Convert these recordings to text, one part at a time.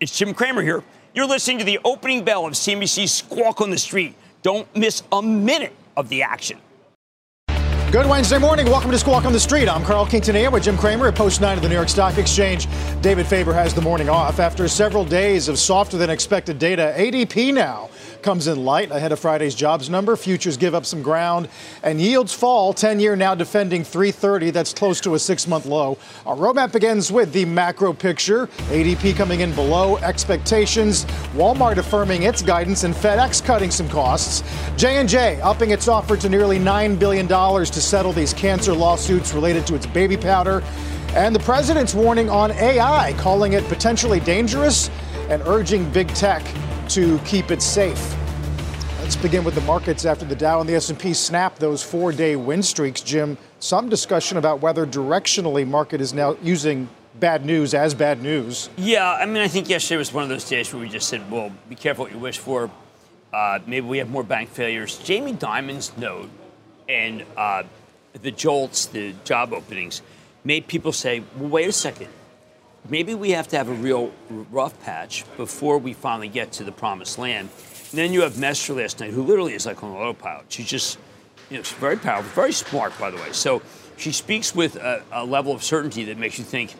It's Jim Cramer here. You're listening to the opening bell of CNBC's Squawk on the Street. Don't miss a minute of the action. Good Wednesday morning. Welcome to Squawk on the Street. I'm Carl Quintanilla with Jim Cramer at Post 9 of the New York Stock Exchange. David Faber has the morning off. After several days of softer than expected data, ADP now comes in light ahead of Friday's jobs number. Futures give up some ground and yields fall. 10 year now defending 330. That's close to a six month low. Our roadmap begins with the macro picture. ADP coming in below expectations. Walmart affirming its guidance and FedEx cutting some costs. J&J upping its offer to nearly $9 billion to settle these cancer lawsuits related to its baby powder. And the president's warning on AI, calling it potentially dangerous and urging big tech to keep it safe. Let's begin with the markets after the Dow and the S&P snapped those four-day win streaks. Jim, some discussion about whether directionally market is now using bad news as bad news. Yeah, I mean, I think yesterday was one of those days where we just said, well, be careful what you wish for. Uh, maybe we have more bank failures. Jamie Dimon's note and uh, the jolts, the job openings, made people say, well, wait a second maybe we have to have a real rough patch before we finally get to the promised land. And then you have Mester last night, who literally is like on autopilot. She's just, you know, she's very powerful, very smart, by the way. So she speaks with a, a level of certainty that makes you think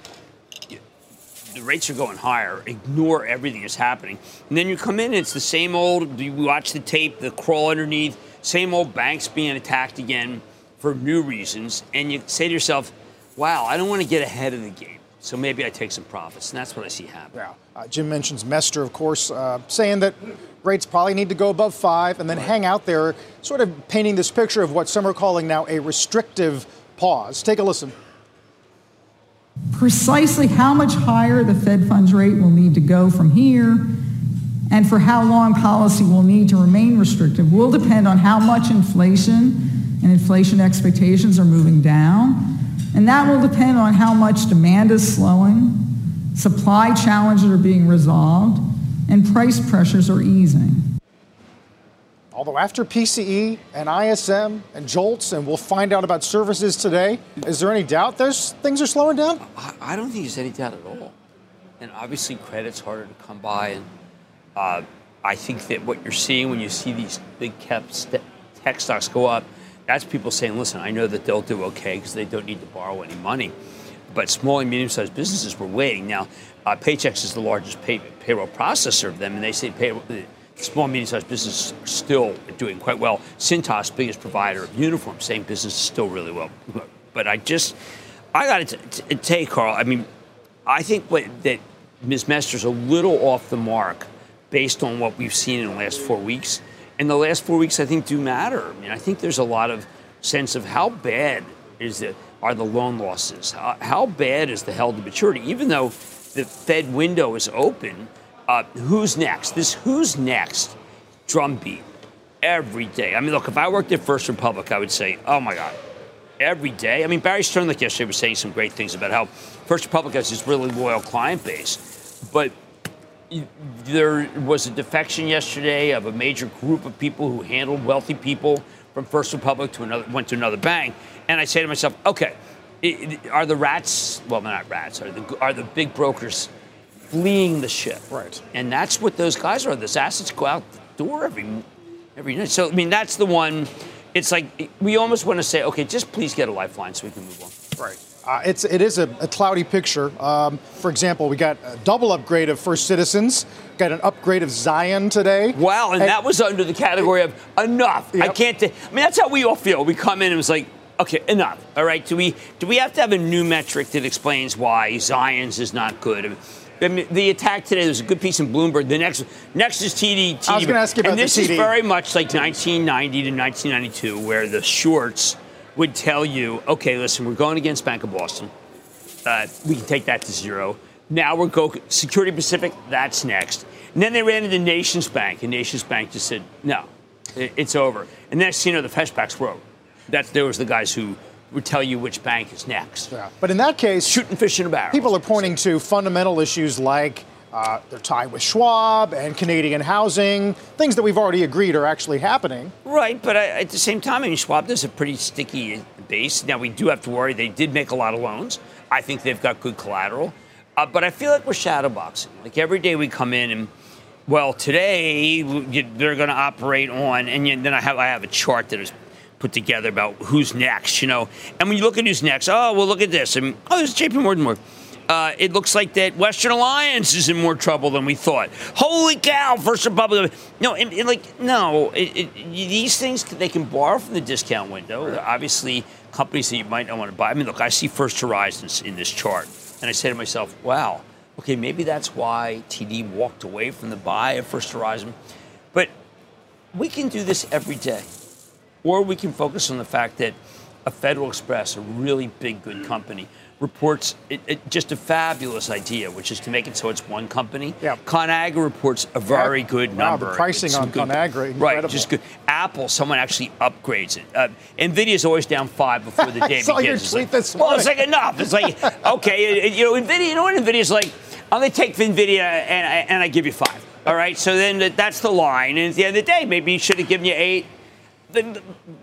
the rates are going higher. Ignore everything that's happening. And then you come in, and it's the same old, you watch the tape, the crawl underneath, same old banks being attacked again for new reasons. And you say to yourself, wow, I don't want to get ahead of the game. So maybe I take some profits, and that's what I see happen. Yeah. Uh, Jim mentions Mester, of course, uh, saying that rates probably need to go above five and then right. hang out there, sort of painting this picture of what some are calling now a restrictive pause. Take a listen. Precisely how much higher the Fed funds rate will need to go from here and for how long policy will need to remain restrictive will depend on how much inflation and inflation expectations are moving down and that will depend on how much demand is slowing, supply challenges are being resolved, and price pressures are easing. Although after PCE and ISM and JOLTS, and we'll find out about services today, is there any doubt those things are slowing down? I don't think there's any doubt at all. And obviously, credit's harder to come by. And uh, I think that what you're seeing when you see these big cap tech stocks go up that's people saying, listen, I know that they'll do okay because they don't need to borrow any money. But small and medium sized businesses were waiting. Now, uh, Paychex is the largest pay, payroll processor of them, and they say payroll, small and medium sized businesses are still doing quite well. Cintas, biggest provider of uniforms, same business is still really well. But I just, I got to take, Carl, I mean, I think what, that Ms. Mester's a little off the mark based on what we've seen in the last four weeks. And the last four weeks, I think, do matter. I mean, I think there's a lot of sense of how bad is it are the loan losses? How, how bad is the held to maturity? Even though the Fed window is open, uh, who's next? This who's next drumbeat every day. I mean, look, if I worked at First Republic, I would say, oh my God, every day. I mean, Barry Sternlicht yesterday was saying some great things about how First Republic has this really loyal client base. But there was a defection yesterday of a major group of people who handled wealthy people from First Republic to another, went to another bank. And I say to myself, okay, are the rats, well, they're not rats, are the, are the big brokers fleeing the ship? Right. And that's what those guys are. Those assets go out the door every, every night. So, I mean, that's the one. It's like we almost want to say, okay, just please get a lifeline so we can move on. Right. Uh, it's it is a, a cloudy picture. Um, for example, we got a double upgrade of First Citizens, got an upgrade of Zion today. Wow, and, and that was under the category of enough. Yep. I can't. T- I mean, that's how we all feel. We come in and it's like, okay, enough. All right, do we do we have to have a new metric that explains why Zions is not good? I mean, the attack today. There's a good piece in Bloomberg. The next next is TD. TD I was going to ask you about and this is very much like 1990 to 1992, where the shorts would tell you, okay, listen, we're going against Bank of Boston. Uh, we can take that to zero. Now we're go Security Pacific. That's next. And then they ran into Nations Bank, and Nations Bank just said, "No, it's over." And next, you know, the Feshbacks wrote. That there was the guys who would tell you which bank is next. Yeah. But in that case, shooting fish in a barrel. People are pointing to fundamental issues like uh, their tie with Schwab and Canadian housing, things that we've already agreed are actually happening. Right, but I, at the same time, I mean, Schwab does a pretty sticky base. Now, we do have to worry. They did make a lot of loans. I think they've got good collateral. Uh, but I feel like we're shadowboxing. Like every day we come in and, well, today they're going to operate on, and then I have I have a chart that is put together about who's next, you know. And when you look at who's next, oh, well, look at this. And, oh, there's JP Morgan more. Uh, it looks like that Western Alliance is in more trouble than we thought. Holy cow, First Republic. No, it, it, like, no, it, these things, they can borrow from the discount window. They're obviously companies that you might not want to buy. I mean, look, I see First Horizons in this chart. And I say to myself, wow, okay, maybe that's why TD walked away from the buy of First Horizon. But we can do this every day. Or we can focus on the fact that a Federal Express, a really big, good company, reports it, it, just a fabulous idea, which is to make it so it's one company. Yeah. ConAgra reports a very good wow, number. The pricing on good, ConAgra, incredible. right? Just good. Apple, someone actually upgrades it. Uh, Nvidia is always down five before the day I saw. Your it's tweet like, this well, it's like enough. It's like okay, you know, Nvidia. You know what Nvidia's like? I'm going to take Nvidia and I, and I give you five. All right, so then that's the line. And at the end of the day, maybe you should have given you eight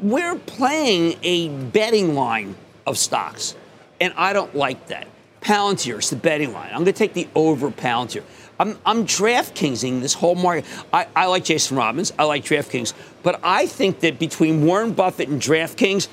we're playing a betting line of stocks, and I don't like that. Palantir is the betting line. I'm going to take the over Palantir. I'm, I'm DraftKingsing this whole market. I, I like Jason Robins. I like DraftKings. But I think that between Warren Buffett and DraftKings,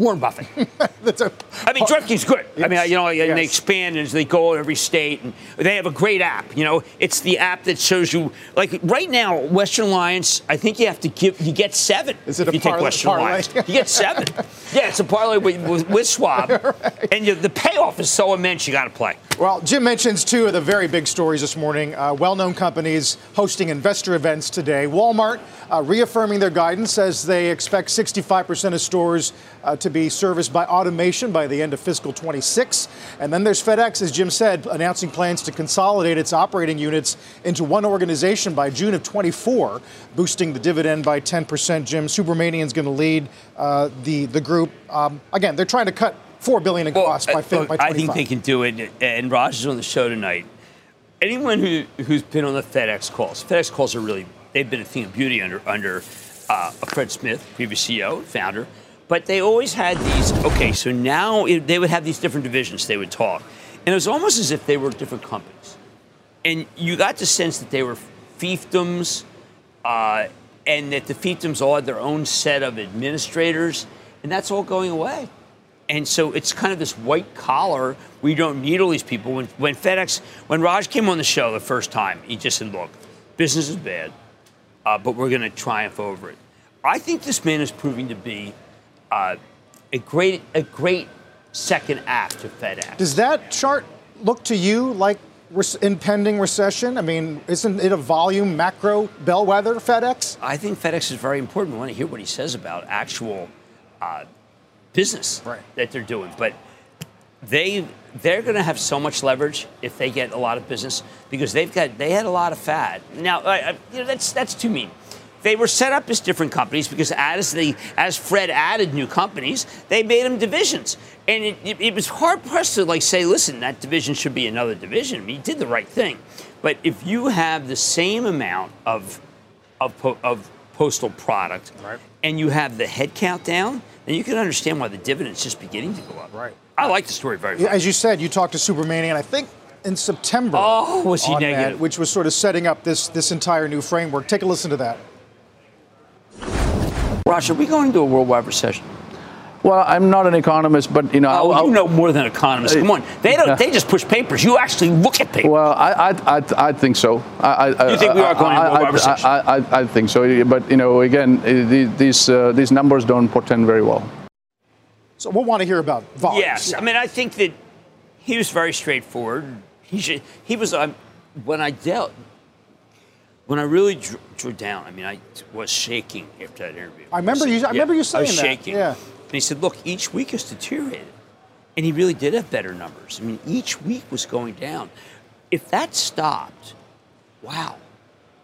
Warren Buffett. That's a, I mean, DraftKings good. I mean, you know, and yes. they expand as they go every state, and they have a great app. You know, it's the app that shows you. Like right now, Western Alliance. I think you have to give. You get seven. Is it if a you parlay, take Western parlay? Alliance? You get seven. yeah, it's a parlay with, with, with Schwab, right. and you, the payoff is so immense. You got to play. Well, Jim mentions two of the very big stories this morning. Uh, well-known companies hosting investor events today. Walmart uh, reaffirming their guidance as they expect 65% of stores uh, to be serviced by automation by the end of fiscal 26. And then there's FedEx, as Jim said, announcing plans to consolidate its operating units into one organization by June of 24, boosting the dividend by 10%. Jim Subramaniam's going to lead uh, the the group. Um, again, they're trying to cut four billion in costs well, by, uh, by 25. I think they can do it. And Raj is on the show tonight. Anyone who, who's been on the FedEx calls, FedEx calls are really they've been a thing of beauty under under uh, Fred Smith, previous CEO, founder. But they always had these. Okay, so now it, they would have these different divisions. They would talk, and it was almost as if they were different companies. And you got the sense that they were fiefdoms, uh, and that the fiefdoms all had their own set of administrators, and that's all going away. And so it's kind of this white collar. We don't need all these people. When, when FedEx, when Raj came on the show the first time, he just said, "Look, business is bad, uh, but we're going to triumph over it." I think this man is proving to be uh, a great a great second act to FedEx. Does that chart look to you like impending recession? I mean, isn't it a volume macro bellwether FedEx? I think FedEx is very important. We want to hear what he says about actual uh, business right. that they're doing, but they they're going to have so much leverage if they get a lot of business because they've got they had a lot of fat. Now, I, I, you know, that's that's too mean. They were set up as different companies because as the as Fred added new companies, they made them divisions, and it, it, it was hard pressed to like say, listen, that division should be another division. I mean, he did the right thing, but if you have the same amount of of, of postal product, right. and you have the headcount down, then you can understand why the dividend's just beginning to go up. Right. I like the story very much. As you said, you talked to Superman, and I think in September. Oh, was he negative? That, which was sort of setting up this this entire new framework. Take a listen to that. Raj, are we going to a worldwide recession? Well, I'm not an economist, but you know, oh, I'll, you know more than economists. Come on, they don't. They just push papers. You actually look at papers. Well, I, I, I, I think so. I, you think we are going to a worldwide recession? I, I, I, think so. But you know, again, these uh, these numbers don't portend very well. So we'll want to hear about volumes. Yes, yeah. I mean, I think that he was very straightforward. He should, he was um, when I dealt when I really drew, drew, down, I mean, I was shaking after that interview. I remember you. I yeah, remember you saying I was that. shaking. Yeah. And he said, "Look, each week has deteriorated," and he really did have better numbers. I mean, each week was going down. If that stopped, wow.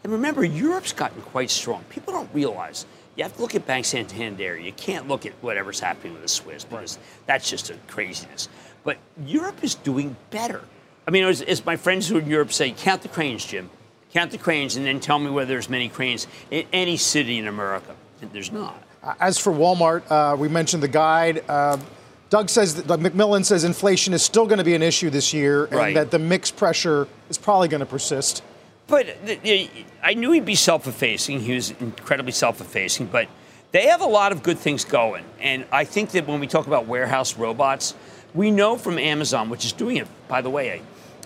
And remember, Europe's gotten quite strong. People don't realize. You have to look at Bank Santander. You can't look at whatever's happening with the Swiss because that's just a craziness. But Europe is doing better. I mean, as, as my friends who are in Europe say, count the cranes, Jim. Count the cranes, and then tell me whether there's many cranes in any city in America. And there's not. As for Walmart, uh, we mentioned the guide. Uh, Doug says that McMillon says inflation is still going to be an issue this year, and Right. that the mix pressure is probably going to persist. But th- th- I knew he'd be self-effacing. He was incredibly self-effacing. But they have a lot of good things going, and I think that when we talk about warehouse robots, we know from Amazon, which is doing it, by the way,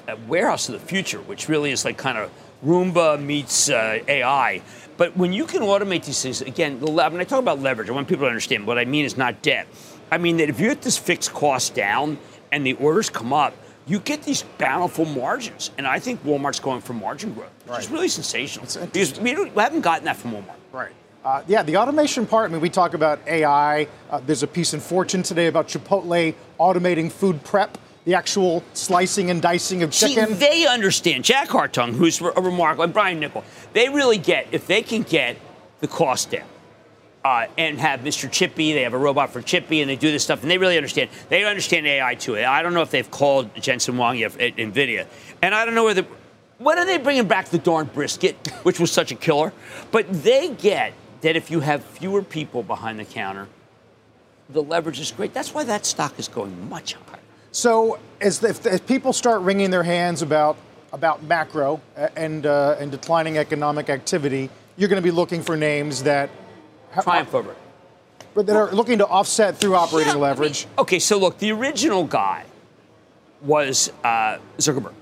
a, a warehouse of the future, which really is like kind of Roomba meets uh, AI. But when you can automate these things, again, the, when I talk about leverage, I want people to understand what I mean is not debt. I mean that if you get this fixed cost down and the orders come up, you get these bountiful margins. And I think Walmart's going for margin growth, which is Right. really sensational. Because we, we haven't gotten that from Walmart. Right. Uh, yeah, the automation part. I mean, we talk about AI. Uh, there's a piece in Fortune today about Chipotle automating food prep, the actual slicing and dicing of See, chicken. they understand. Jack Hartung, who's a remarkable, and Brian Niccol, they really get, if they can get the cost down uh, and have Mr. Chippy, they have a robot for Chippy, and they do this stuff, and they really understand. They understand AI too. I don't know if they've called Jensen Huang yet at NVIDIA, and I don't know whether. When are they bringing back the darn brisket, which was such a killer? But they get that if you have fewer people behind the counter, the leverage is great. That's why that stock is going much higher. So, as if, if people start wringing their hands about about macro uh, and uh, and declining economic activity, you're going to be looking for names that Triumph over it. but that are looking to offset through operating Yeah, I mean, leverage. okay, so look, the original guy was uh, Zuckerberg,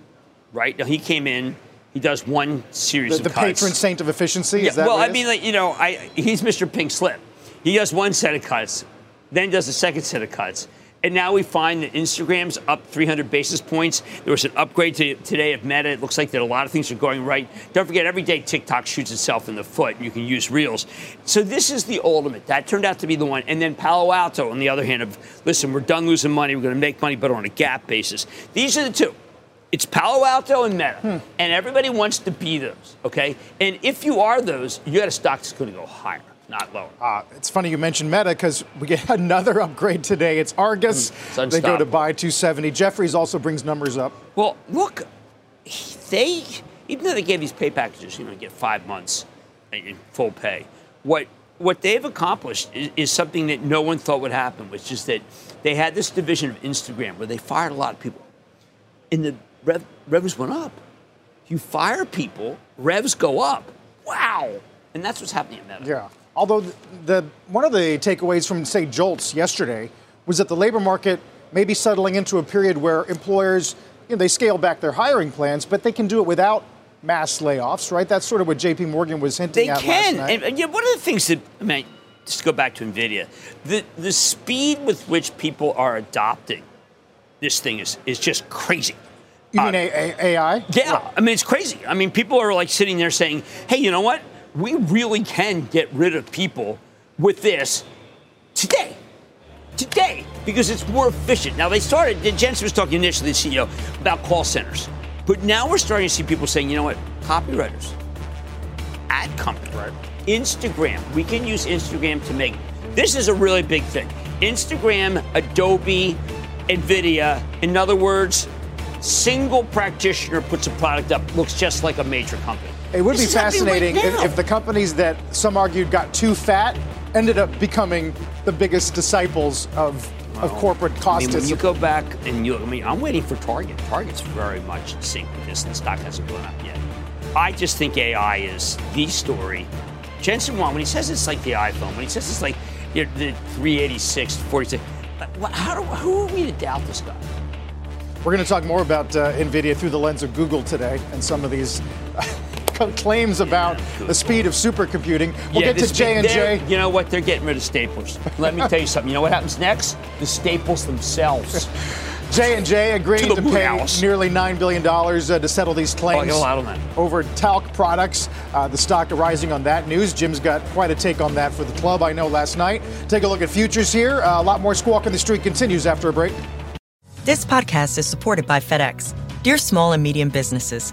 right? Now he came in, he does one series the of the cuts. patron saint of efficiency. Yeah, is that well, I mean, like, you know, I, he's Mr. Pink Slip. He does one set of cuts, then does a second set of cuts. And now we find that Instagram's up 300 basis points. There was an upgrade to, today of Meta. It looks like that a lot of things are going right. Don't forget, every day TikTok shoots itself in the foot, you can use Reels. So this is the ultimate. That turned out to be the one. And then Palo Alto, on the other hand, of listen, we're done losing money. We're going to make money, but on a GAAP basis. These are the two. It's Palo Alto and Meta, Hmm. and everybody wants to be those. Okay, and if you are those, you got a stock that's going to go higher, not lower. Uh, it's funny you mentioned Meta because we get another upgrade today. It's Argus. It's they go to buy 270. Jefferies also brings numbers up. Well, look, they even though they gave these pay packages, you know, you get five months in full pay. What what they've accomplished is, is something that no one thought would happen, which is that they had this division of Instagram where they fired a lot of people, and the rev, revs went up. You fire people, revs go up. Wow, and that's what's happening at Meta. Yeah. Although the, the one of the takeaways from say Jolts yesterday was that the labor market may be settling into a period where employers you know, they scale back their hiring plans, but they can do it without mass layoffs, right? That's sort of what J.P. Morgan was hinting They at last can. night. And, yeah, one of the things that I mean, just to go back to Nvidia, the the speed with which people are adopting this thing is is just crazy. you mean uh, a- a- AI? Yeah, I mean it's crazy. I mean people are like sitting there saying, "Hey, you know what? We really can get rid of people with this today." Today, because it's more efficient. Now they started. Jensen was talking initially, the CEO, about call centers, but now we're starting to see people saying, "You know what? Copywriters, ad company, Instagram. We can use Instagram to make. This is a really big thing. Instagram, Adobe, Nvidia. In other words, single practitioner puts a product up, looks just like a major company. It would This be is right fascinating if, if the companies that some argued got too fat ended up becoming the biggest disciples of, of corporate I cost mean, when you go back and you, I mean, I'm waiting for Target. Target's very much in sync with this, and the stock hasn't gone up yet. I just think AI is the story. Jensen Huang, when he says it's like the iPhone, when he says it's like you know, the 386, 46, uh, how do, who are we to doubt this guy? We're going to talk more about uh, NVIDIA through the lens of Google today and some of these claims about the speed of supercomputing. We'll get to J and J. You know what? They're getting rid of staplers. Let me tell you something. You know what happens next? The staples themselves. J and J agreed To to, pay house. nearly nine billion dollars uh, to settle these Oh, claims get a lot on that. over talc products. Uh, the stock rising on that news. Jim's got quite a take on that for the club. I know last night. Take a look at futures here. Uh, a lot more squawk in the street continues after a break. This podcast is supported by FedEx. Dear small and medium businesses,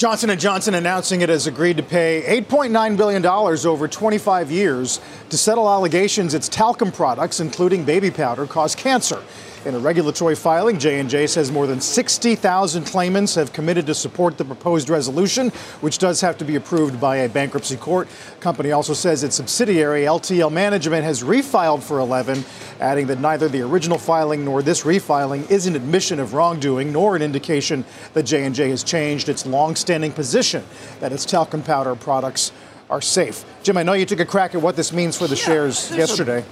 Johnson & Johnson announcing it has agreed to pay $8.9 billion over 25 years to settle allegations its talcum products, including baby powder, cause cancer. In a regulatory filing, J&J says more than 60,000 claimants have committed to support the proposed resolution, which does have to be approved by a bankruptcy court. Company also says its subsidiary LTL Management has refiled for 11, adding that neither the original filing nor this refiling is an admission of wrongdoing nor an indication that J&J has changed its long-standing position that its talcum powder products are safe. Jim, I know you took a crack at what this means for the yeah, shares yesterday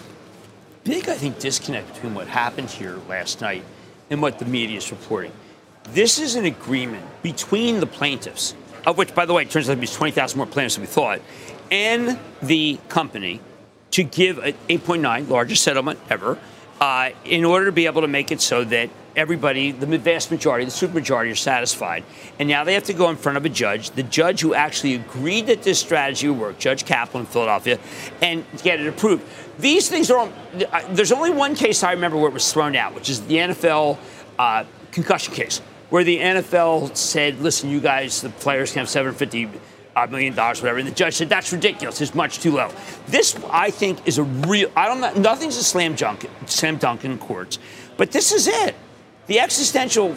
big, I think, disconnect between what happened here last night and what the media is reporting. This is an agreement between the plaintiffs, of which, by the way, it turns out there's 20,000 more plaintiffs than we thought, and the company to give an 8.9, largest settlement ever, uh, in order to be able to make it so that everybody, the vast majority, the supermajority, are satisfied. And now they have to go in front of a judge, the judge who actually agreed that this strategy would work, Judge Kaplan in Philadelphia, and get it approved. These things are. There's only one case I remember where it was thrown out, which is the NFL uh, concussion case, where the NFL said, "Listen, you guys, the players can have 750." Uh, million dollars, whatever. And the judge said that's ridiculous. It's much too low. This, I think, is a real. I don't. Nothing's a slam dunk, slam dunk in courts, but this is it. The existential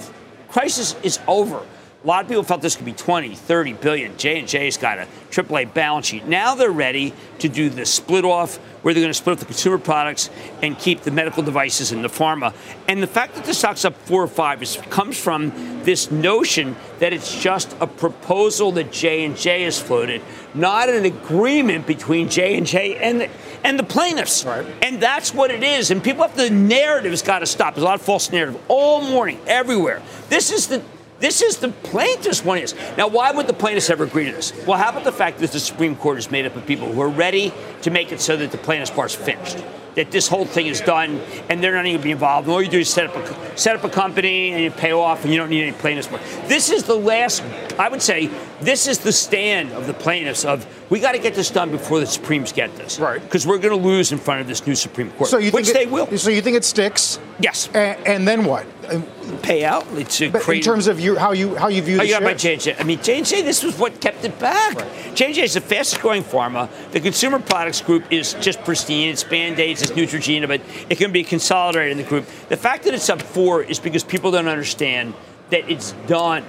crisis is over. A lot of people felt this could be 20, 30 billion. J&J's got a AAA balance sheet. Now they're ready to do the split off where they're going to split up the consumer products and keep the medical devices and the pharma. And the fact that the stock's up four or five is, comes from this notion that it's just a proposal that J&J has floated, not an agreement between J&J and the, and the plaintiffs. Right. And that's what it is. And people have the narrative's got to stop. There's a lot of false narrative all morning, everywhere. This is the this is the plaintiffs' one is. Now, why would the plaintiffs ever agree to this? Well, how about the fact that the Supreme Court is made up of people who are ready to make it so that the plaintiffs' part's finished? That this whole thing is done and they're not even going to be involved. And all you do is set up a set up a company and you pay off and you don't need any plaintiffs. Work. This is the last. I would say this is the stand of the plaintiffs of we got to get this done before the Supremes get this. Right. Because we're going to lose in front of this new Supreme Court. So you which think they it, will. So you think it sticks? Yes. And, and then what? payout. It's a but in terms of you, how you how you view how the you got by J&J. I mean, J&J. This was what kept it back. Right. J&J is the fastest growing pharma. The consumer products group is just pristine. It's Band-Aids, it's Neutrogena, but it can be consolidated in the group. The fact that it's up four is because people don't understand that it's done.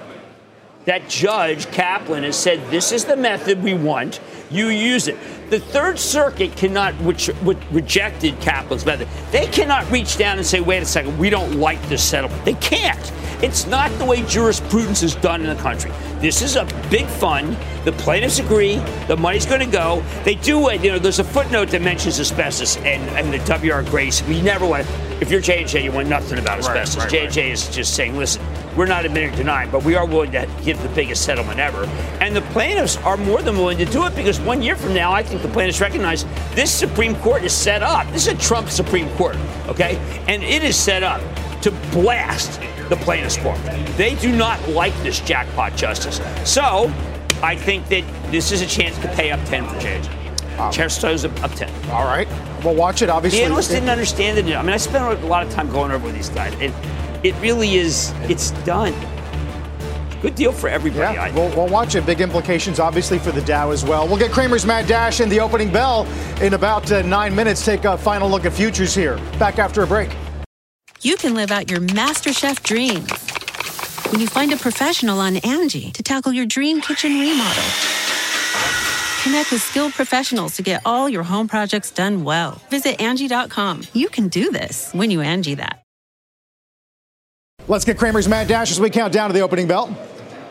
That judge Kaplan has said this is the method we want. You use it. The Third Circuit cannot, which, which, rejected Kaplan's method, they cannot reach down and say, wait a second, we don't like this settlement. They can't. It's not the way jurisprudence is done in the country. This is a big fund. The plaintiffs agree. The money's going to go. They do it. You know, there's a footnote that mentions asbestos and, and the W.R. Grace. We never want, if you're J&J, you want nothing about asbestos. J&J right, right. is just saying, listen, we're not admitting or denying, but we are willing to give the biggest settlement ever. And the plaintiffs are more than willing to do it because one year from now, I think the plaintiffs recognize this Supreme Court is set up. This is a Trump Supreme Court, okay? And it is set up to blast the plaintiffs' bar. They do not like this jackpot justice. So I think that this is a chance to pay up 10 for J&J. Um, Chair up, up 10. All right. Well, watch it, obviously. The analysts didn't understand it. I mean, I spent a lot of time going over with these guys. It, it really is, it's done. Good deal for everybody. Yeah, we'll, we'll, watch it. Big implications, obviously, for the Dow as well. We'll get Cramer's Mad Dash and the opening bell in about uh, nine minutes. Take a final look at futures here. Back after a break. You can live out your MasterChef dreams when you find a professional on Angie to tackle your dream kitchen remodel. Connect with skilled professionals to get all your home projects done well. Visit Angie.com. You can do this when you Angie that. Let's get Cramer's Mad Dash as we count down to the opening bell.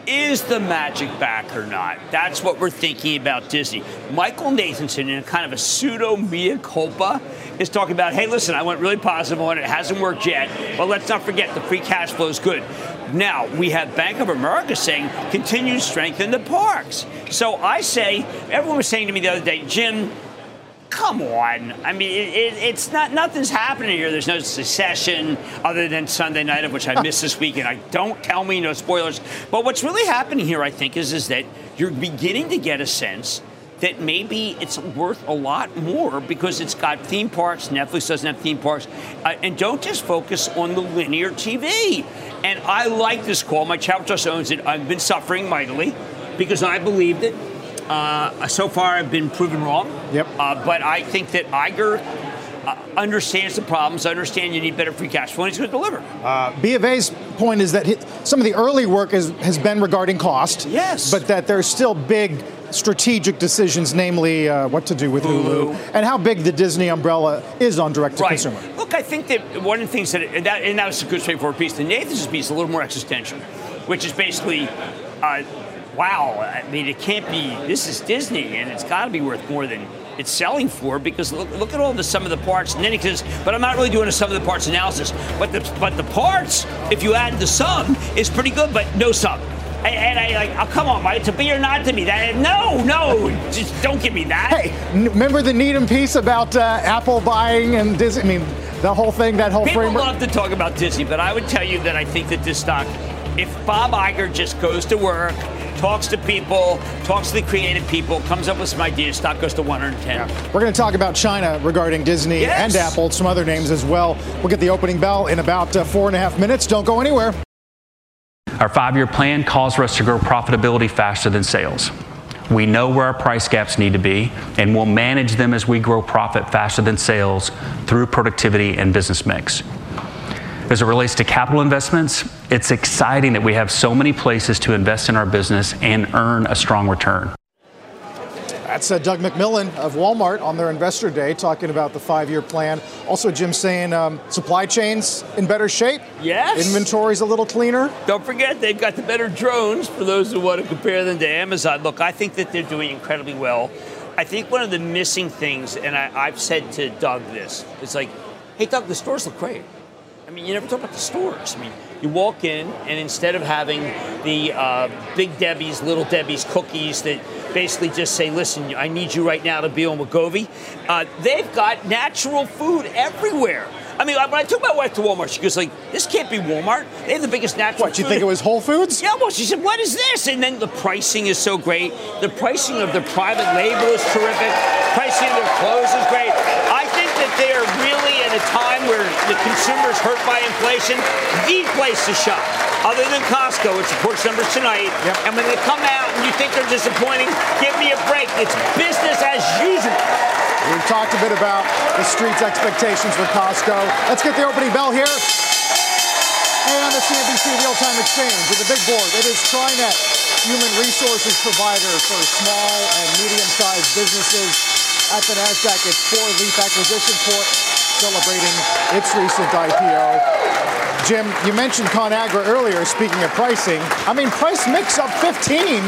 Is the magic back or not? That's what we're thinking about Disney. Michael Nathanson, in a kind of a pseudo mea culpa, is talking about, hey, listen, I went really positive on it. It hasn't worked yet, but let's not forget the free cash flow is good. Now, we have Bank of America saying continued strength in the parks. So I say, everyone was saying to me the other day, Jim, come on. I mean, it, it, it's not, nothing's happening here. There's no secession other than Sunday night, of which I missed this week, and I don't tell me no spoilers. But what's really happening here, I think, is, is that you're beginning to get a sense that maybe it's worth a lot more because it's got theme parks. Netflix doesn't have theme parks. Uh, and don't just focus on the linear TV. And I like this call. My chapter trust owns it. I've been suffering mightily because I believed it. Uh, so far, I've been proven wrong. Yep. Uh, but I think that Iger uh, understands the problems, understand you need better free cash flow, and he's going to deliver. Uh, B of A's point is that some of the early work is, has been regarding cost. Yes. But that there's still big strategic decisions, namely uh, what to do with Hulu. Hulu. and how big the Disney umbrella is on direct to consumer. Right. Look, I think that one of the things that, and that, and that was a good straightforward piece. The Nathan's piece is a little more existential, which is basically uh, wow, I mean, it can't be, this is Disney, and it's got to be worth more than it's selling for because look, look at all the sum of the parts. And then he says, but I'm not really doing a sum of the parts analysis. But the, but the parts, if you add the sum, is pretty good, but no sum. And, I like, oh, come on, Mike, to be or not to be. That no, no, just don't give me that. Hey, n- remember the Needham piece about uh, Apple buying and Disney? I mean, the whole thing, that whole framework. People love to talk about Disney, but I would tell you that I think that this stock, if Bob Iger just goes to work, talks to people, talks to the creative people, comes up with some ideas. Stock goes to 110. Yeah. We're going to talk about China regarding Disney yes. and Apple, some other names as well. We'll get the opening bell in about uh, four and a half minutes. Don't go anywhere. Our five year plan calls for us to grow profitability faster than sales. We know where our price gaps need to be, and we'll manage them as we grow profit faster than sales through productivity and business mix. As it relates to capital investments, it's exciting that we have so many places to invest in our business and earn a strong return. That's uh, Doug McMillon of Walmart on their investor day talking about the five year plan. Also, Jim saying um, supply chains in better shape. Yes. Inventory's a little cleaner. Don't forget, they've got the better drones for those who want to compare them to Amazon. Look, I think that they're doing incredibly well. I think one of the missing things, and I, I've said to Doug this, it's like, hey, Doug, the stores look great. I mean, you never talk about the stores. I mean, you walk in, and instead of having the uh, Big Debbie's, Little Debbie's cookies that basically just say, listen, I need you right now to be on Wegovy, uh, they've got natural food everywhere. I mean, when I took my wife to Walmart, she goes like, "This can't be Walmart. They have the biggest natural." What? You think it was Whole Foods? Yeah. Well, she said, "What is this?" And then the pricing is so great. The pricing of the private label is terrific. Pricing of their clothes is great. I that they are really at a time where the consumer is hurt by inflation. The place to shop, other than Costco, which reports numbers tonight. Yep. And when they come out and you think they're disappointing, give me a break. It's business as usual. We've talked a bit about the street's expectations for Costco. Let's get the opening bell here. And on the CNBC Real-Time Exchange with the big board, it is TriNet, human resources provider for small and medium-sized businesses. At the NASDAQ, it's Four Leaf Acquisition Corp, celebrating its recent IPO. Jim, you mentioned ConAgra earlier, speaking of pricing. I mean, price mix up 15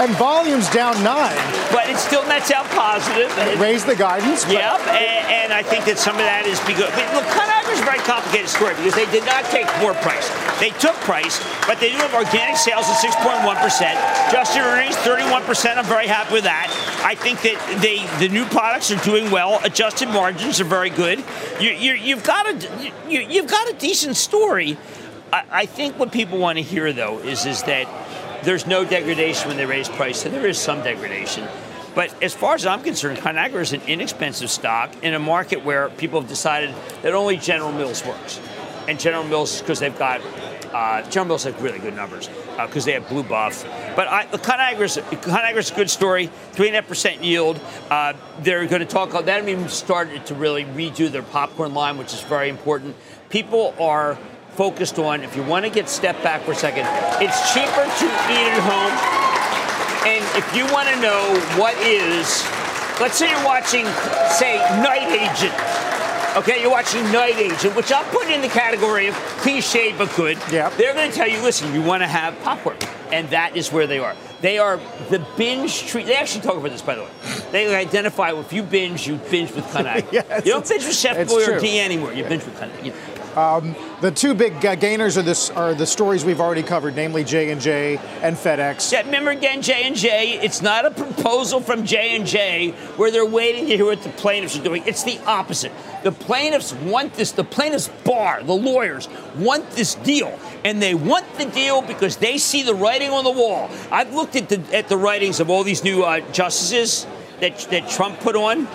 and volumes down nine. But it still nets out positive. Raise the guidance. Yep, and, and, I think that some of that is because look, ConAgra is a very complicated story because they did not take more price. They took price, but they do have organic sales of 6.1 percent, adjusted earnings 31 percent. I'm very happy with that. I think that they the new products are doing well. Adjusted margins are very good. You, have got a you, you've got a decent story. I, I think what people want to hear though is is that there's no degradation when they raise price, so there is some degradation. But as far as I'm concerned, ConAgra is an inexpensive stock in a market where people have decided that only General Mills works. And General Mills, because they've got, uh, General Mills has really good numbers because uh, they have Blue Buff. But I, ConAgra's, ConAgra's a good story, 3.5% yield. Uh, they're going to talk, haven't even started to really redo their popcorn line, which is very important. People are focused on if you want to get step back for a second, it's cheaper to eat at home. And if you want to know what is, let's say you're watching, say, Night Agent. Okay, you're watching Night Agent, which I'll put in the category of cliched but good. Yeah. They're going to tell you, listen, you want to have popcorn. And that is where they are. They are the binge treat. They actually talk about this, by the way. They identify if you binge, you binge with Connect. Yes, you don't binge with Chef it's Boy or true. D anymore. You binge with Connect. You know. The two big uh, gainers are, this, are the stories we've already covered, namely J and J and FedEx. Yeah, remember again, J and J. It's not a proposal from J and J where they're waiting to hear what the plaintiffs are doing. It's the opposite. The plaintiffs want this. The plaintiffs bar, the lawyers want this deal, and they want the deal because they see the writing on the wall. I've looked at the at the writings of all these new uh, justices that that Trump put on.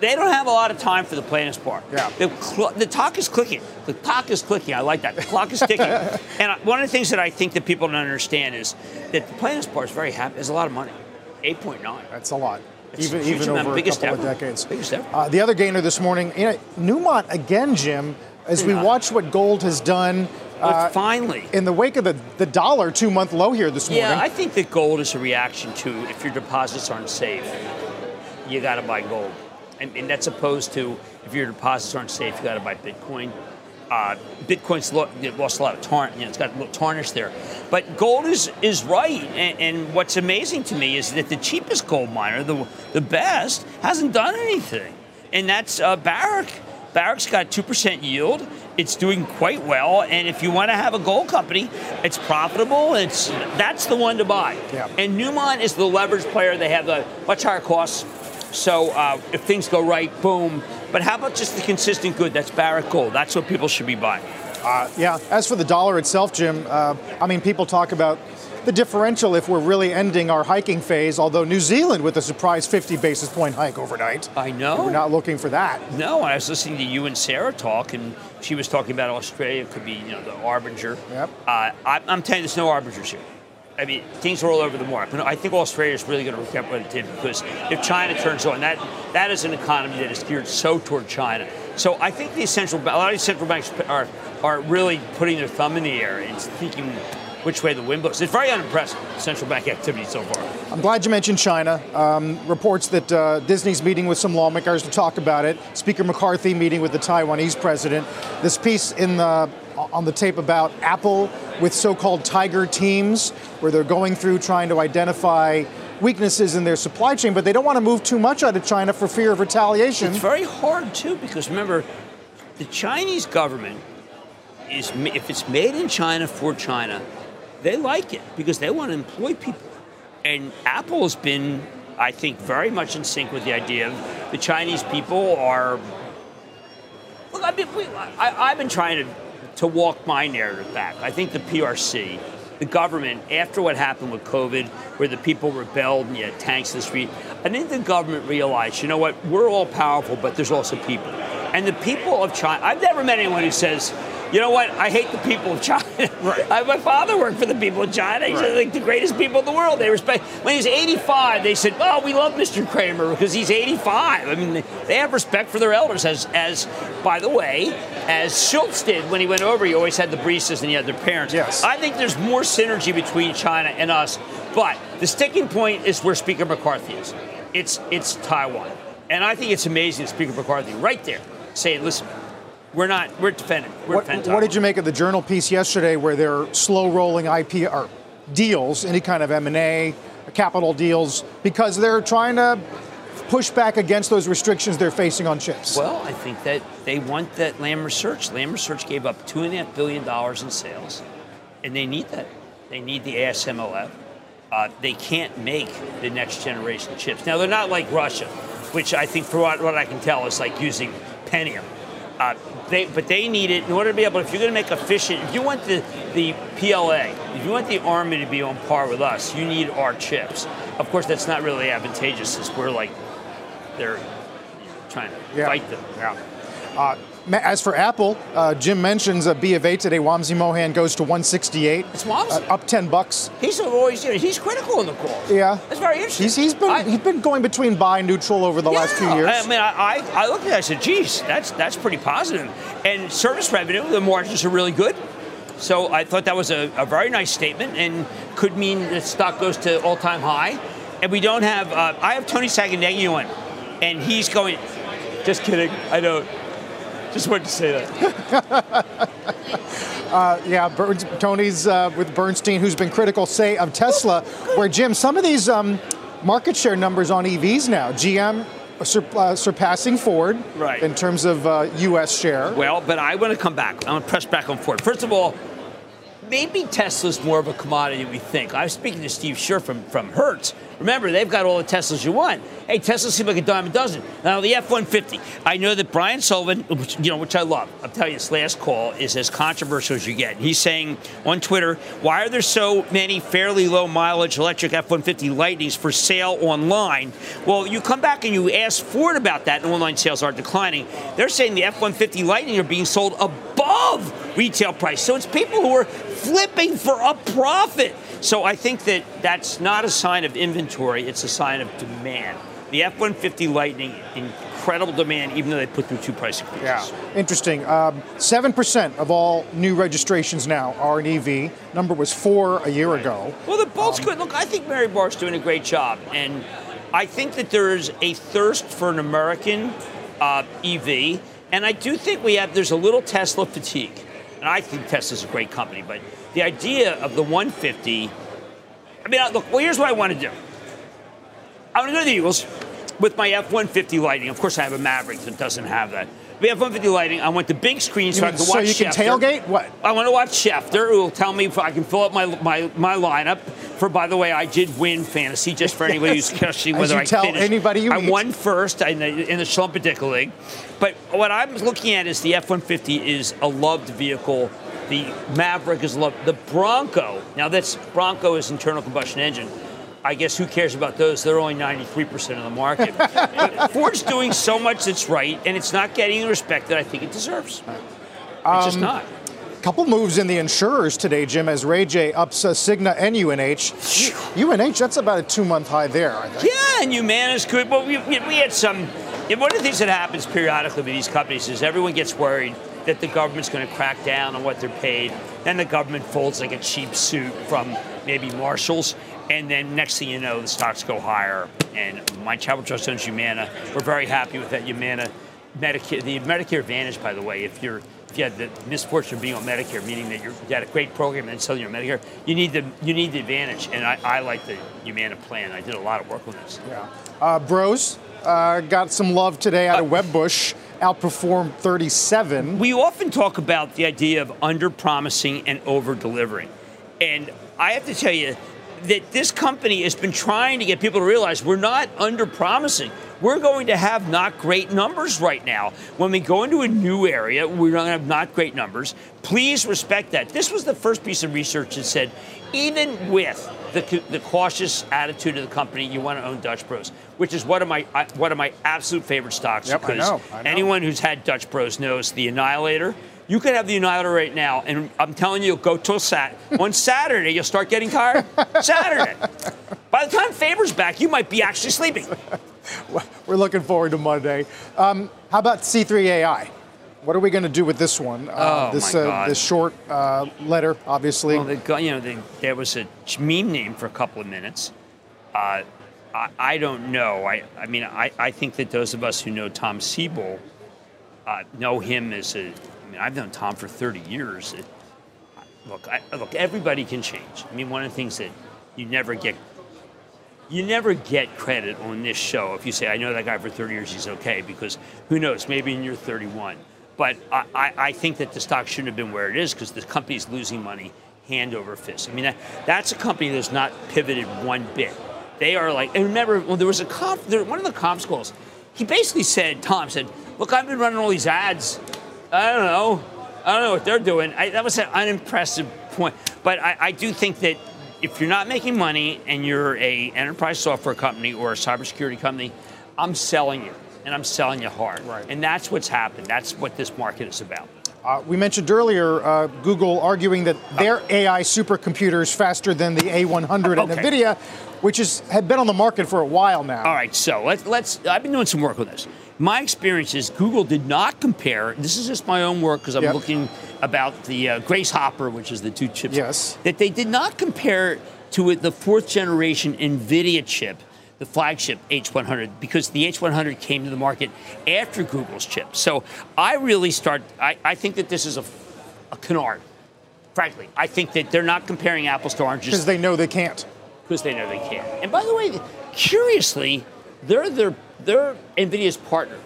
They don't have a lot of time for the plaintiffs bar. Yeah. The, cl- the talk is clicking. The clock is clicking. I like that. The clock is ticking. and I- one of the things that I think that people don't understand is that the plaintiffs bar is very happy. There's a lot of money. 8.9. That's a lot. It's even even amount. over a Biggest couple of decades. Biggest ever. Uh, the other gainer this morning, you know, Newmont again, Jim. As we watch what gold has done But uh, finally. in the wake of the, the dollar two month low here this morning. Yeah, I think that gold is a reaction to if your deposits aren't safe, you got to buy gold. And, and that's opposed to if your deposits aren't safe, you got to buy Bitcoin. Uh, Bitcoin's lo- lost a lot of tarn, you know, it's got a little tarnish there. But gold is is right, and, and what's amazing to me is that the cheapest gold miner, the the best, hasn't done anything, and that's uh, Barrick. Barrick's got two percent yield. It's doing quite well, and if you want to have a gold company, it's profitable. It's that's the one to buy. Yeah. And Newmont is the leverage player. They have the much higher costs. So uh, if things go right, boom. But how about just the consistent good? That's Barrick Gold. That's what people should be buying. Uh, yeah. As for the dollar itself, Jim, uh, I mean, people talk about the differential if we're really ending our hiking phase. Although New Zealand with a surprise 50 basis point hike overnight. I know. We're not looking for that. No, I was listening to you and Sarah talk, and she was talking about Australia could be, you know, the arbinger. Yep. Uh, I, I'm telling you, there's no arbingers here. I mean, things are all over the mark. But I think Australia is really going to regret what it did because if China turns on, that that is an economy that is geared so toward China. So I think these central, a lot of these central banks are are really putting their thumb in the air and thinking which way the wind blows. It's very unimpressive, central bank activity so far. I'm glad you mentioned China. Um, reports that uh, Disney's meeting with some lawmakers to talk about it. Speaker McCarthy meeting with the Taiwanese president. This piece in the on the tape about Apple with so-called tiger teams, where they're going through trying to identify weaknesses in their supply chain, but they don't want to move too much out of China for fear of retaliation. It's very hard too because remember, the Chinese government is, if it's made in China for China, they like it because they want to employ people. And Apple has been, I think, very much in sync with the idea of the Chinese people are. Look, I mean, we, I, I've been trying to to walk my narrative back. I think the PRC, the government, after what happened with COVID, where the people rebelled and you had tanks in the street, I think the government realized, you know what, we're all powerful, but there's also people. And the people of China, I've never met anyone who says, you know what, I hate the people of China. I, my father worked for the people of China. He's like the greatest people in the world. They respect. When he was 85, they said, oh, we love Mr. Cramer because he's 85. I mean, they- they have respect for their elders, as, as by the way, as Schultz did when he went over, he always had the Breeses and he had their parents. Yes. I think there's more synergy between China and us, but the sticking point is where Speaker McCarthy is. It's it's Taiwan, and I think it's amazing that Speaker McCarthy right there saying, "Listen, we're not we're defending. We're What, defending." what did you make of the journal piece yesterday where they're slow rolling IP or deals, any kind of M&A, capital deals, because they're trying to push back against those restrictions they're facing on chips? Well, I think that they want that Lam Research. Lam Research gave up two and a half billion dollars in sales, and they need that. They need the ASMLF. Uh, they can't make the next generation chips. Now they're not like Russia, which I think, for what, what I can tell, is like using Pentium. Uh, they, but they need it in order to be able. If you're going to make efficient, if you want the the PLA, if you want the army to be on par with us, you need our chips. Of course, that's not really advantageous, since we're like they're trying to Yeah. fight them. Yeah. Uh, as for Apple, uh, Jim mentions a B of A today. Wamsi Mohan goes to 168. It's Wamsi. Uh, up 10 bucks. He's always you know, he's critical in the call. Yeah, that's very interesting. He's, he's been I, he's been going between buy and neutral over the yeah, last few years. I mean, I, I looked at it. I said, "Geez, that's that's pretty positive." And service revenue, the margins are really good. So I thought that was a, a very nice statement, and could mean the stock goes to all-time high. And we don't have. Uh, I have Tony on, and he's going. Just kidding. I don't. Just wanted to say that. uh, yeah, Burns, Tony's uh, with Bernstein, who's been critical, say, of Tesla, where, Jim, some of these um, market share numbers on EVs now, GM sur- uh, surpassing Ford right. in terms of U.S. Uh, share. Well, but I want to come back. I want to press back on Ford. First of all, maybe Tesla's more of a commodity than we think. I was speaking to Steve Scherr from, from Hertz. Remember, they've got all the Teslas you want. Hey, Tesla seems like a dime a dozen. Now, the F-150, I know that Brian Sullivan, which, you know, which I love, I'm telling you, this last call is as controversial as you get. He's saying on Twitter, why are there so many fairly low mileage electric F-150 Lightnings for sale online? Well, you come back and you ask Ford about that, and online sales are declining. They're saying the F-150 Lightning are being sold above retail price. So it's people who are flipping for a profit. So I think that that's not a sign of inventory, it's a sign of demand. The F 150 Lightning, incredible demand, even though they put through two price increases. Yeah, interesting. Um, 7% of all new registrations now are an EV. Number was 4 a year right. ago. Well, the Bolt's um, good. Look, I think Mary Barra's doing a great job. And I think that there is a thirst for an American uh, EV. And I do think we have, there's a little Tesla fatigue. And I think Tesla's a great company, but the idea of the 150. I mean, look. Well, here's what I want to do. I want to go to the Eagles with my F-150 Lightning. Of course, I have a Maverick that doesn't have that. We have 150 Lightning. I want the big screen so you I can so watch. So you can Schefter. tailgate. What? I want to watch Schefter, who will tell me if I can fill up my my, my lineup. For by the way, I did win fantasy. Just for anybody who's questioning whether I tell finished. anybody you I eat. won first in the, in the League. But what I'm looking at is the F-150 is a loved vehicle the Maverick is loved. The Bronco, now that's Bronco is internal combustion engine. I guess who cares about those? They're only 93% of the market. but Ford's doing so much that's right, and it's not getting the respect that I think it deserves. It's um, just not. Couple moves in the insurers today, Jim, as Ray J ups uh, Cigna and UNH. UNH, that's about a two month high there, I think. Yeah, and Humana is good. But we, we had some. One of the things that happens periodically with these companies is everyone gets worried that the government's going to crack down on what they're paid. Then the government folds like a cheap suit from maybe Marshalls. And then next thing you know, the stocks go higher. And my Charitable Trust owns Humana. We're very happy with that Humana Medicare. The Medicare Advantage, by the way, if you're if you had the misfortune of being on Medicare, meaning that you had a great program and suddenly you're on Medicare, you need the you need the advantage. And I, I like the Humana plan. I did a lot of work on this. Yeah. Uh, bros, uh, got some love today out of uh, Wedbush outperformed 37. We often talk about the idea of under promising and over delivering. And I have to tell you that this company has been trying to get people to realize we're not under promising. We're going to have not great numbers right now. When we go into a new area, we're going to have not great numbers. Please respect that. This was the first piece of research that said, even with the, the cautious attitude of the company, you want to own Dutch Bros, which is one of my uh, one of my absolute favorite stocks. Yep, because I know, I know. anyone who's had Dutch Bros knows the Annihilator. You can have the United right now, and I'm telling you, go till Sat. On Saturday, you'll start getting tired. Saturday. By the time Faber's back, you might be actually sleeping. We're looking forward to Monday. Um, how about C3 AI? What are we going to do with this one? Uh, oh, this, my uh, God. this short uh, letter, obviously. Well, the, you know, the, there was a meme name for a couple of minutes. Uh, I, I, don't know. I, I mean, I, I, think that those of us who know Tom Siebel uh, know him as a. I've known Tom for 30 years. It, look, I, look, everybody can change. I mean, one of the things that you never get you never get credit on this show if you say, I know that guy for 30 years, he's okay, because who knows, maybe in your 31. But I, I, I think that the stock shouldn't have been where it is because the company's losing money hand over fist. I mean, that, that's a company that's not pivoted one bit. They are like, and remember, when there was a conf, there, one of the comps calls, he basically said, Tom said, look, I've been running all these ads. I don't know. I don't know what they're doing. I, that was an unimpressive point. But I, I do think that if you're not making money and you're a enterprise software company or a cybersecurity company, I'm selling you. and I'm selling you hard. Right. And that's what's happened. That's what this market is about. Uh, we mentioned earlier uh, Google arguing that their AI supercomputer is faster than the A100 and Okay. NVIDIA, which is had been on the market for a while now. All right, so let's, let's. I've been doing some work on this. My experience is Google did not compare. This is just my own work because I'm Yep. looking about the uh, Grace Hopper, which is the two chips. Yes. That they did not compare to it the fourth generation NVIDIA chip, the flagship H100, because the H100 came to the market after Google's chip. So I really start. I, I think that this is a, a canard. Frankly, I think that they're not comparing apples to oranges Because they know they can't. because they know they can't. And by the way, curiously, they're their they're Nvidia's partner.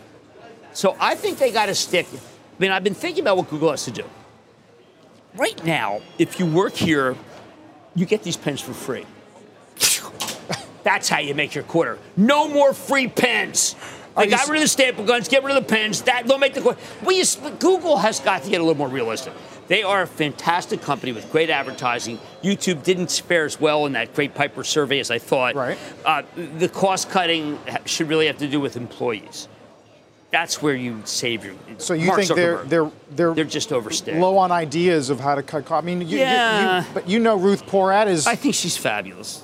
So I think they got to stick. I mean, I've been thinking about what Google has to do. Right now, if you work here, you get these pens for free. That's how you make your quarter. No more free pens. They got rid of the staple guns, get rid of the pens. That they'll make the quarter. Google has got to get a little more realistic. They are a fantastic company with great advertising. YouTube didn't fare as well in that Great Piper survey as I thought. Right. Uh, the cost cutting should really have to do with employees. That's where you save your. So you Mark think they're Zuckerberg. they're they're They're just overstaying. low on ideas of how to cut costs? I mean, you, you- you- Yeah. but you know Ruth Porat is I think she's fabulous,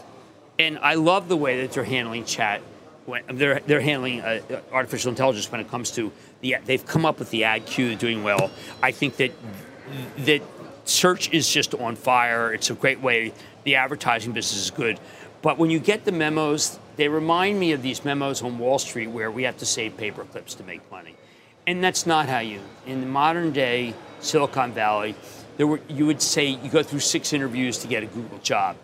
and I love the way that they're handling chat. When they're they're handling uh, artificial intelligence when it comes to the they've come up with the ad queue, doing well. I think that that search is just on fire. It's a great way. The advertising business is good, but when you get the memos, they remind me of these memos on Wall Street where we have to save paper clips to make money, and that's not how you. In the modern day Silicon Valley, there were you would say you go through six interviews to get a Google job,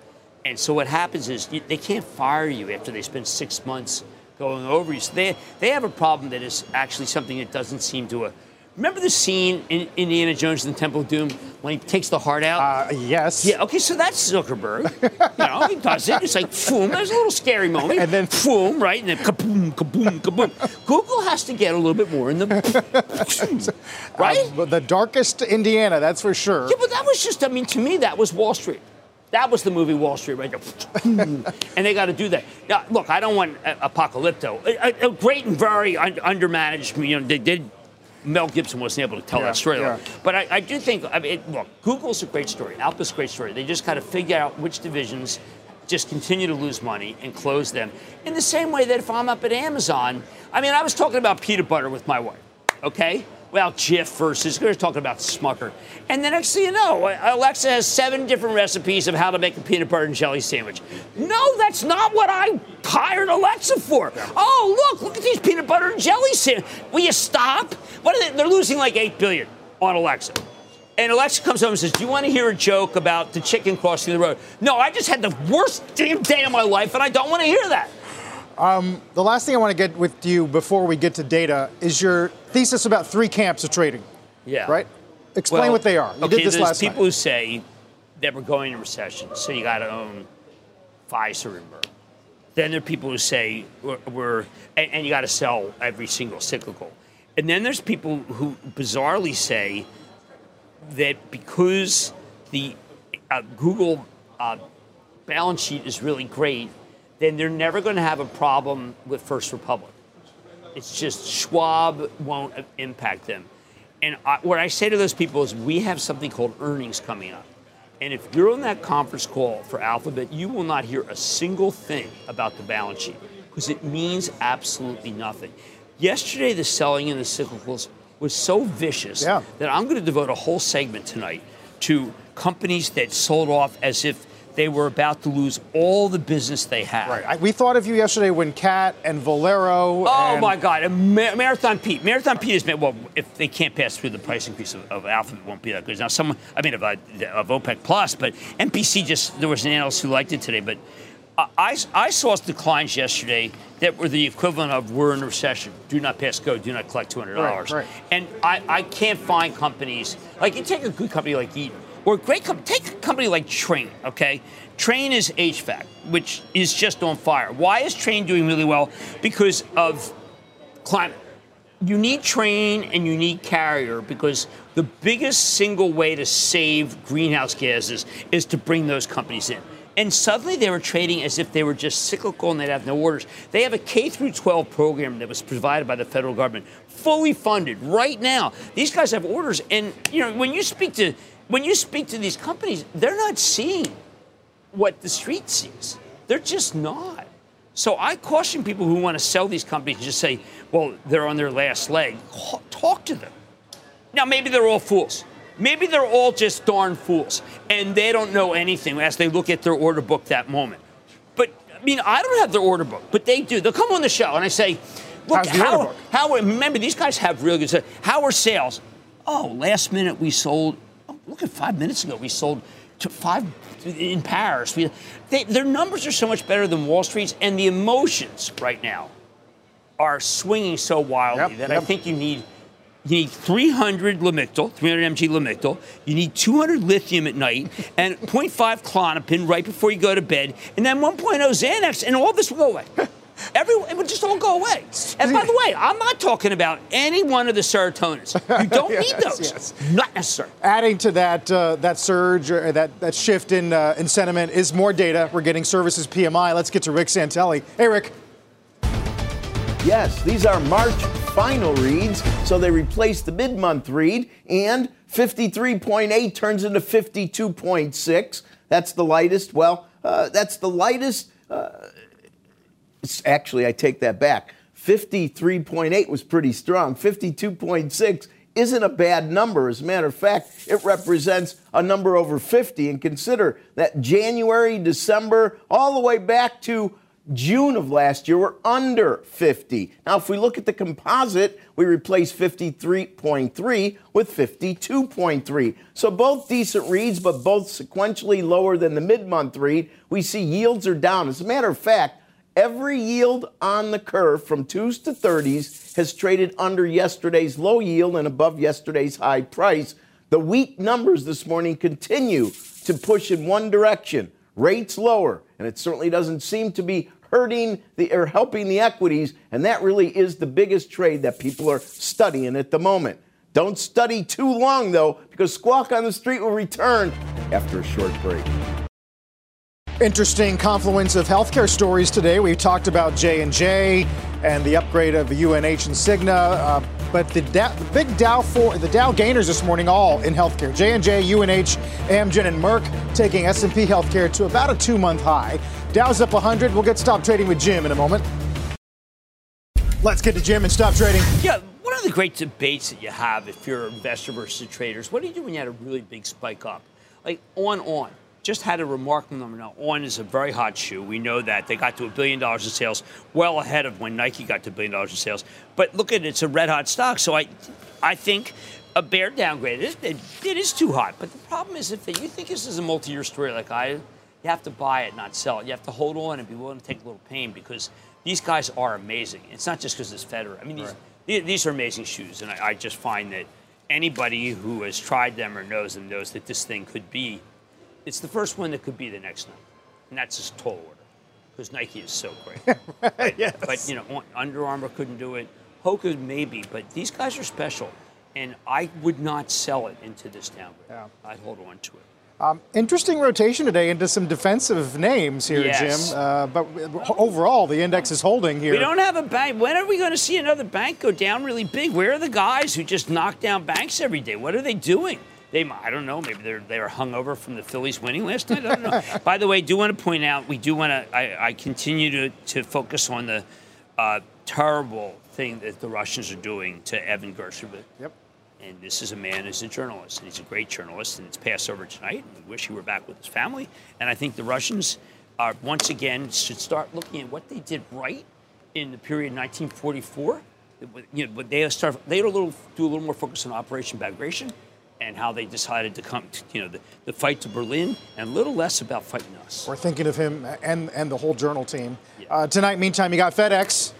and so what happens is you, they can't fire you after they spend six months going over you. So they they have a problem that is actually something that doesn't seem to. Uh, Remember the scene in Indiana Jones and the Temple of Doom when he takes the heart out? uh, yes. Yeah, okay, so that's Zuckerberg. you know, he does it. It's like, boom, there's a little scary moment. And then- boom, right? And then kaboom, kaboom, kaboom. Google has to get a little bit more in the. right? Uh, but the darkest Indiana, that's for sure. Yeah, but that was just, I mean, to me, that was Wall Street. That was the movie Wall Street right and they got to do that. Now, look, I don't want Apocalypto. A, a- a great and very un- undermanaged, you know, they did. Mel Gibson wasn't able to tell Yeah, that story. yeah. But I, I do think, I mean, it, look, Google's a great story. Alpha's a great story. They just kind of figure out which divisions just continue to lose money and close them. In the same way that if I'm up at Amazon, I mean, I was talking about peanut butter with my wife, okay? Well, Jif versus, we're talking about Smucker. And the next thing you know, Alexa has seven different recipes of how to make a peanut butter and jelly sandwich. No, that's not what I hired Alexa for. Oh, look, look at these peanut butter and jelly sandwiches. Will you stop? What are they? They're losing like eight billion on Alexa. And Alexa comes home and says, Do you want to hear a joke about the chicken crossing the road? No, I just had the worst damn day of my life, and I don't want to hear that. The last thing I want to get with you before we get to data is your thesis about three camps of trading, Yeah. right? Explain Well, what they are. You okay, did this there's last people night. who say that we're going into recession, so you got to own Pfizer and Merck. Then there are people who say we're, we're and, and you got to sell every single cyclical. And then there's people who bizarrely say that because the uh, Google uh, balance sheet is really great, then they're never going to have a problem with First Republic. It's just Schwab won't impact them. And I, what I say to those people is, we have something called earnings coming up. And if you're on that conference call for Alphabet, you will not hear a single thing about the balance sheet because it means absolutely nothing. Yesterday, the selling in the cyclicals was so vicious Yeah. that I'm going to devote a whole segment tonight to companies that sold off as if they were about to lose all the business they had. Right. I, we thought of you yesterday when Cat and Valero. Oh and- my God! And Ma- Marathon Pete. Marathon Pete has been well. If they can't pass through the price increase of, of Alphabet, it won't be that good. Now, someone, I mean, of, uh, of OPEC Plus, but MPC just there was an analyst who liked it today. But I, I, I saw declines yesterday that were the equivalent of we're in a recession. Do not pass go. Do not collect two hundred dollars. Right, right. And I, I can't find companies like you take a good company like Eaton or great. Take a company like Trane. Okay, Trane is HVAC, which is just on fire. Why is Trane doing really well? Because of climate. You need Trane and you need carrier because the biggest single way to save greenhouse gases is to bring those companies in. And suddenly they were trading as if they were just cyclical and they'd have no orders. They have a K through 12 program that was provided by the federal government, fully funded right now. These guys have orders, and you know when you speak to when you speak to these companies, they're not seeing what the street sees. They're just not. So I caution people who want to sell these companies and just say, well, they're on their last leg. Talk to them. Now maybe they're all fools. Maybe they're all just darn fools and they don't know anything as they look at their order book that moment. But I mean, I don't have their order book, but they do. They'll come on the show and I say, look, how, how, remember, these guys have really good sales. How are sales? Oh, last minute we sold, look at five minutes ago, we sold to five in Paris. We, they, their numbers are so much better than Wall Street's, and the emotions right now are swinging so wildly yep, that yep. I think you need you need 300 Lamictal, 300 mg Lamictal. You need 200 lithium at night and 0.5 Klonopin right before you go to bed, and then 1.0 Xanax, and all this will go away. Every, it would just all go away. And by the way, I'm not talking about any one of the serotonins. You don't yes, need those. Yes. Not necessary. Adding to that uh, that surge, or that, that shift in, uh, in sentiment is more data. We're getting services PMI. Let's get to Rick Santelli. Hey, Rick. Yes, these are March final reads, so they replace the mid month read, and 53.8 turns into 52.6. That's the lightest. Well, uh, that's the lightest. Uh, actually, I take that back. 53.8 was pretty strong. 52.6 isn't a bad number. As a matter of fact, it represents a number over 50. And consider that January, December, all the way back to June of last year were under 50. Now, if we look at the composite, we replace 53.3 with 52.3. So both decent reads, but both sequentially lower than the mid month read. We see yields are down. As a matter of fact, every yield on the curve from 2s to 30s has traded under yesterday's low yield and above yesterday's high price. The weak numbers this morning continue to push in one direction rates lower, and it certainly doesn't seem to be hurting the or helping the equities, and that really is the biggest trade that people are studying at the moment. Don't study too long though, because Squawk on the Street will return after a short break. Interesting confluence of healthcare stories today. We talked about J and J and the upgrade of UNH and Cigna, uh, but the, da- the, big Dow for the Dow gainers this morning all in healthcare. J and J, UNH, Amgen, and Merck taking S&P healthcare to about a two-month high. Dow's up 100. We'll get stop trading with Jim in a moment. Let's get to Jim and stop trading. Yeah, one of the great debates that you have if you're an investor versus traders, what do you do when you had a really big spike up? Like on on just had a remarkable number. Now, On is a very hot shoe. We know that. They got to a billion dollars in sales, well ahead of when Nike got to a billion dollars in sales. But look at it, it's a red hot stock. So I, I think a bear downgrade, it, it, it is too hot. But the problem is if you think this is a multi year story like I you have to buy it, not sell it. You have to hold on and be willing to take a little pain because these guys are amazing. It's not just because it's Federer. I mean, these, right. these are amazing shoes. And I, I just find that anybody who has tried them or knows them knows that this thing could be – it's the first one that could be the next Nike, and that's his tall order because Nike is so great. right, yes. But you know, Under Armour couldn't do it. Hoka maybe, but these guys are special, and I would not sell it into this downgrade. Yeah. I'd hold on to it. Um, interesting rotation today into some defensive names here, yes. Jim. Uh, but overall, the index is holding here. We don't have a bank. When are we going to see another bank go down really big? Where are the guys who just knock down banks every day? What are they doing? They, I don't know. Maybe they're they are hungover from the Phillies winning last night. I don't know. By the way, do want to point out we do want to. I, I continue to to focus on the uh, terrible thing that the Russians are doing to Evan Gershkovich. Yep. And this is a man who's a journalist, and he's a great journalist, and it's Passover tonight. And we wish he were back with his family. And I think the Russians are once again should start looking at what they did right in the period 1944. You know, they start they a little do a little more focus on Operation Bagration and how they decided to come, to, you know, the, the fight to Berlin, and a little less about fighting us. We're thinking of him and and the whole journal team. Yeah. Uh, tonight, meantime, you got FedEx.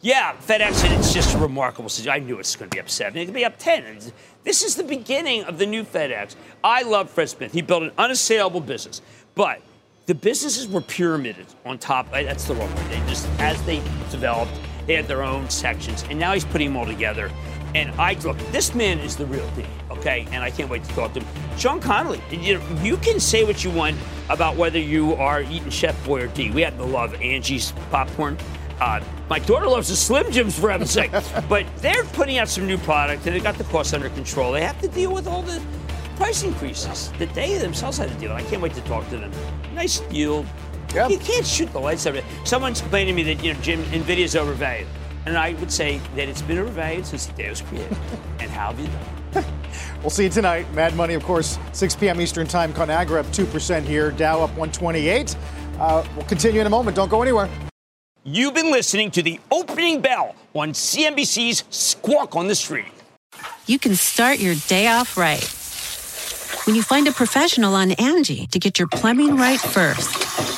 Yeah, FedEx, and it's just a remarkable situation. I knew it's going to be up seven. It could be up ten. This is the beginning of the new FedEx. I love Fred Smith. He built an unassailable business, but the businesses were pyramided on top. That's the wrong word. They just, as they developed, they had their own sections, and now he's putting them all together. And I look, this man is the real deal, okay? And I can't wait to talk to him. Sean Connolly, you, know, you can say what you want. about whether you are eating Chef Boyardee. We happen to love Angie's popcorn. Uh, my daughter loves the Slim Jims for heaven's sake. but they're putting out some new product and they got the costs under control. They have to deal with all the price increases that they themselves had to deal with. I can't wait to talk to them. Nice deal. Yep. You can't shoot the lights out of it. Someone's complaining to me that, you know, Jim, NVIDIA's overvalued. And I would say that it's been overvalued since the day it was created. and how have you done? We'll see you tonight. Mad Money, of course, 6 p.m. Eastern Time. Conagra up 2% here. Dow up 128. Uh, we'll continue in a moment. Don't go anywhere. You've been listening to the opening bell on CNBC's Squawk on the Street. You can start your day off right when you find a professional on Angie to get your plumbing right first.